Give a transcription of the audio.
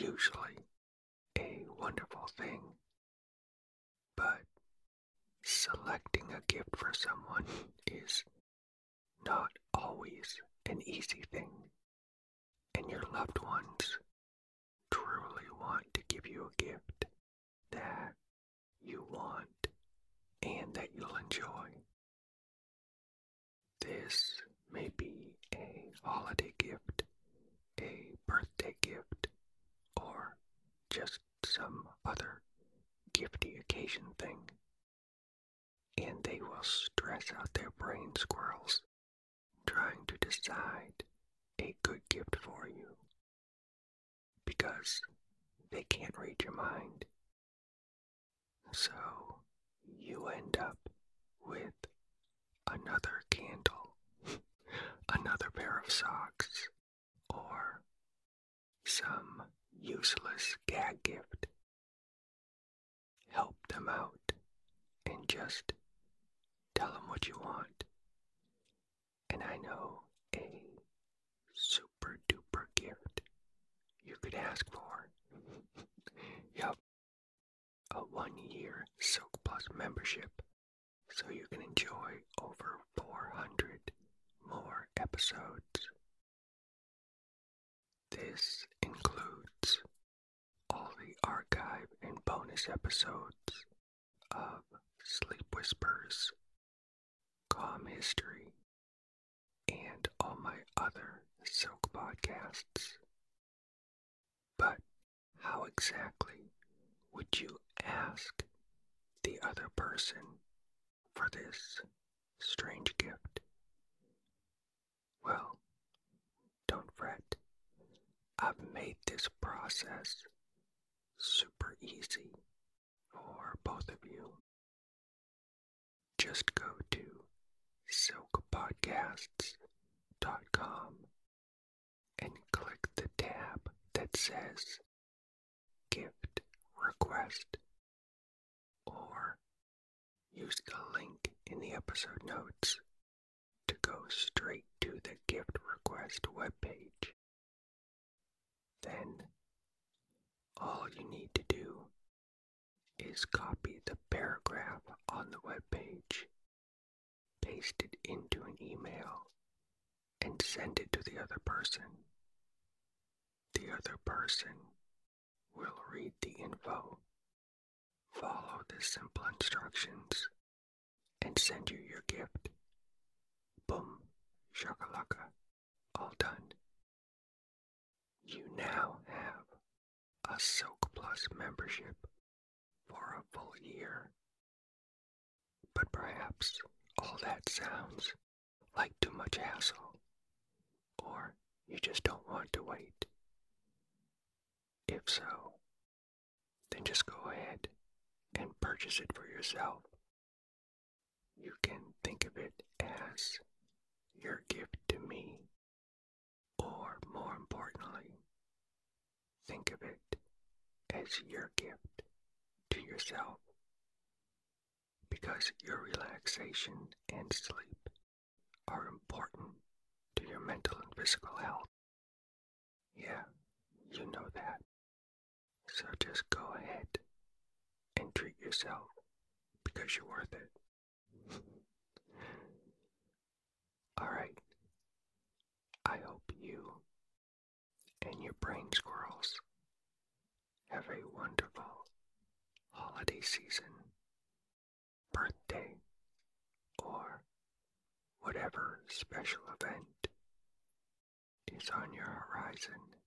usually a wonderful thing, but selecting a gift for someone is not always an easy thing, and your loved ones truly want to give you a gift that you want and that you'll enjoy. This may be a holiday gift, a birthday gift, or just some other thing. And they will stress out their brain squirrels trying to decide a good gift for you because they can't read your mind. So you end up with another candle, another pair of socks, or some useless gag gift. Them out and just tell them what you want. And I know a super duper gift you could ask for. yup. A one year Silk Plus membership so you can enjoy over 400 more episodes. This archive and bonus episodes of Sleep Whispers, Calm History, and all my other Silk podcasts. But how exactly would you ask the other person for this strange gift? Well, don't fret. I've made this process super easy for both of you. Just go to silkpodcasts.com and click the tab that says Gift Request or use the link in the episode notes to go straight to the gift request webpage. Then all you need to do is copy the paragraph on the web page, paste it into an email, and send it to the other person. The other person will read the info, follow the simple instructions, and send you your gift. Boom, shakalaka, all done. You now have Silk Plus membership for a full year. But perhaps all that sounds like too much hassle, or you just don't want to wait. If so, then just go ahead and purchase it for yourself. You can think of it as your gift to me, or more importantly, think of it as your gift to yourself. Because your relaxation and sleep are important to your mental and physical health. Yeah, you know that. So just go ahead and treat yourself because you're worth it. Alright. I hope you and your brain squirrels have a wonderful holiday season, birthday, or whatever special event is on your horizon.